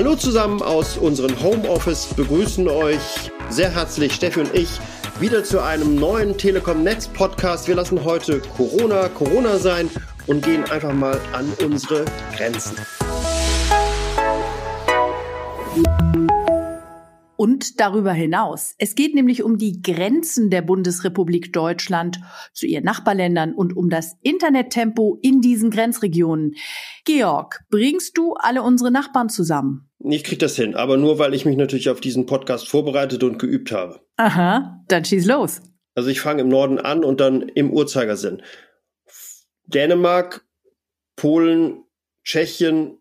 Hallo zusammen aus unserem Homeoffice begrüßen euch sehr herzlich Steffi und ich wieder zu einem neuen Telekom Netz Podcast. Wir lassen heute Corona Corona sein und gehen einfach mal an unsere Grenzen. und darüber hinaus. Es geht nämlich um die Grenzen der Bundesrepublik Deutschland zu ihren Nachbarländern und um das Internettempo in diesen Grenzregionen. Georg, bringst du alle unsere Nachbarn zusammen? Ich krieg das hin, aber nur weil ich mich natürlich auf diesen Podcast vorbereitet und geübt habe. Aha, dann schieß los. Also ich fange im Norden an und dann im Uhrzeigersinn. Dänemark, Polen, Tschechien,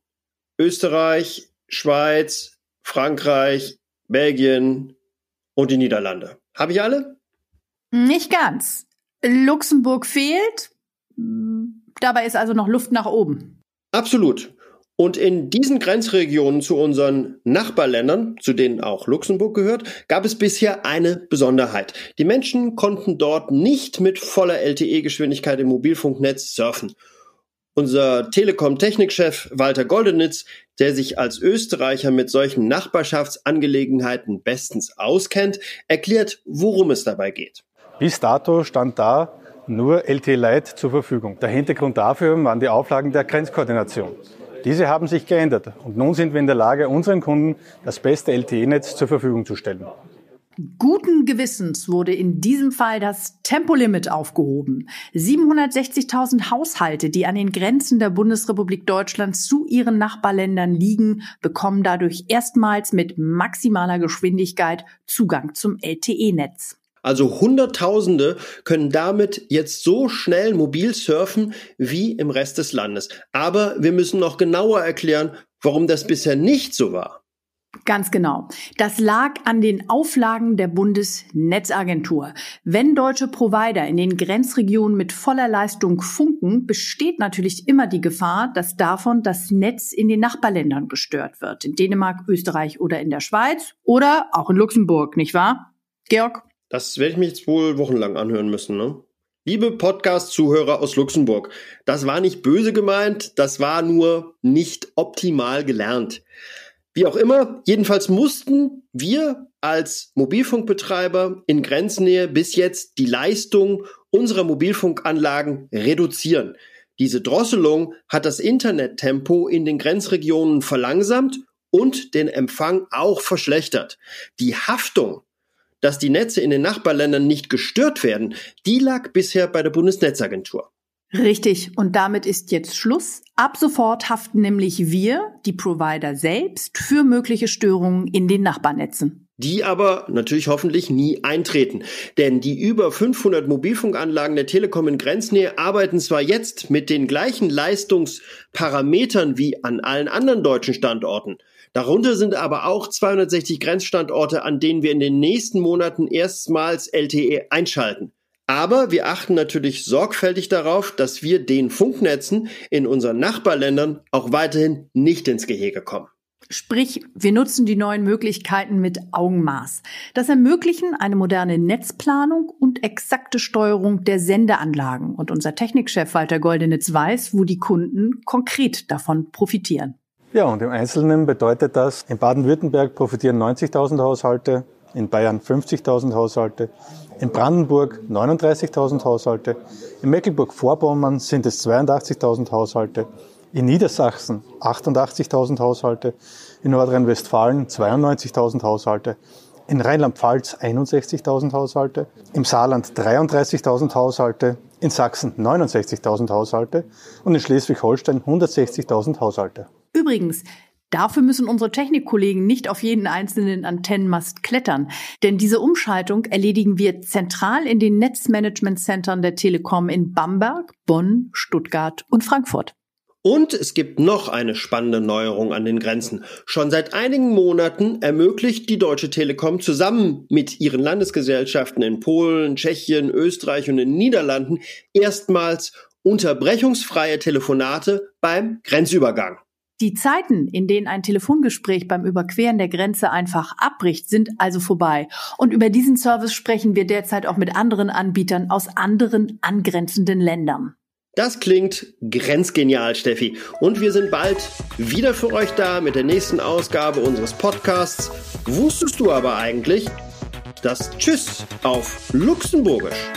Österreich, Schweiz, Frankreich, Belgien und die Niederlande. Habe ich alle? Nicht ganz. Luxemburg fehlt. Dabei ist also noch Luft nach oben. Absolut. Und in diesen Grenzregionen zu unseren Nachbarländern, zu denen auch Luxemburg gehört, gab es bisher eine Besonderheit. Die Menschen konnten dort nicht mit voller LTE-Geschwindigkeit im Mobilfunknetz surfen. Unser Telekom-Technikchef Walter Goldenitz, der sich als Österreicher mit solchen Nachbarschaftsangelegenheiten bestens auskennt, erklärt, worum es dabei geht. Bis dato stand da nur LTE Light zur Verfügung. Der Hintergrund dafür waren die Auflagen der Grenzkoordination. Diese haben sich geändert und nun sind wir in der Lage, unseren Kunden das beste LTE-Netz zur Verfügung zu stellen. Guten Gewissens wurde in diesem Fall das Tempolimit aufgehoben. 760.000 Haushalte, die an den Grenzen der Bundesrepublik Deutschland zu ihren Nachbarländern liegen, bekommen dadurch erstmals mit maximaler Geschwindigkeit Zugang zum LTE-Netz. Also Hunderttausende können damit jetzt so schnell mobil surfen wie im Rest des Landes. Aber wir müssen noch genauer erklären, warum das bisher nicht so war. Ganz genau. Das lag an den Auflagen der Bundesnetzagentur. Wenn deutsche Provider in den Grenzregionen mit voller Leistung funken, besteht natürlich immer die Gefahr, dass davon das Netz in den Nachbarländern gestört wird. In Dänemark, Österreich oder in der Schweiz oder auch in Luxemburg, nicht wahr? Georg? Das werde ich mich jetzt wohl wochenlang anhören müssen, ne? Liebe Podcast-Zuhörer aus Luxemburg, das war nicht böse gemeint, das war nur nicht optimal gelernt. Wie auch immer, jedenfalls mussten wir als Mobilfunkbetreiber in Grenznähe bis jetzt die Leistung unserer Mobilfunkanlagen reduzieren. Diese Drosselung hat das Internettempo in den Grenzregionen verlangsamt und den Empfang auch verschlechtert. Die Haftung, dass die Netze in den Nachbarländern nicht gestört werden, die lag bisher bei der Bundesnetzagentur. Richtig. Und damit ist jetzt Schluss. Ab sofort haften nämlich wir, die Provider selbst, für mögliche Störungen in den Nachbarnetzen. Die aber natürlich hoffentlich nie eintreten. Denn die über 500 Mobilfunkanlagen der Telekom in Grenznähe arbeiten zwar jetzt mit den gleichen Leistungsparametern wie an allen anderen deutschen Standorten. Darunter sind aber auch 260 Grenzstandorte, an denen wir in den nächsten Monaten erstmals LTE einschalten. Aber wir achten natürlich sorgfältig darauf, dass wir den Funknetzen in unseren Nachbarländern auch weiterhin nicht ins Gehege kommen. Sprich, wir nutzen die neuen Möglichkeiten mit Augenmaß. Das ermöglichen eine moderne Netzplanung und exakte Steuerung der Sendeanlagen. Und unser Technikchef Walter Goldenitz weiß, wo die Kunden konkret davon profitieren. Ja, und im Einzelnen bedeutet das, in Baden-Württemberg profitieren 90.000 Haushalte, in Bayern 50.000 Haushalte, in Brandenburg 39.000 Haushalte, in Mecklenburg-Vorpommern sind es 82.000 Haushalte, in Niedersachsen 88.000 Haushalte, in Nordrhein-Westfalen 92.000 Haushalte, in Rheinland-Pfalz 61.000 Haushalte, im Saarland 33.000 Haushalte, in Sachsen 69.000 Haushalte und in Schleswig-Holstein 160.000 Haushalte. Übrigens, Dafür müssen unsere Technikkollegen nicht auf jeden einzelnen Antennenmast klettern, denn diese Umschaltung erledigen wir zentral in den Netzmanagement-Centern der Telekom in Bamberg, Bonn, Stuttgart und Frankfurt. Und es gibt noch eine spannende Neuerung an den Grenzen. Schon seit einigen Monaten ermöglicht die Deutsche Telekom zusammen mit ihren Landesgesellschaften in Polen, Tschechien, Österreich und den Niederlanden erstmals unterbrechungsfreie Telefonate beim Grenzübergang. Die Zeiten, in denen ein Telefongespräch beim Überqueren der Grenze einfach abbricht, sind also vorbei. Und über diesen Service sprechen wir derzeit auch mit anderen Anbietern aus anderen angrenzenden Ländern. Das klingt grenzgenial, Steffi. Und wir sind bald wieder für euch da mit der nächsten Ausgabe unseres Podcasts. Wusstest du aber eigentlich, dass Tschüss auf Luxemburgisch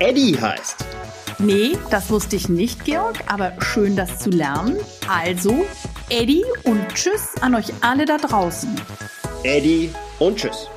Eddie heißt? Nee, das wusste ich nicht, Georg, aber schön, das zu lernen. Also, Eddie und Tschüss an euch alle da draußen. Eddie und Tschüss.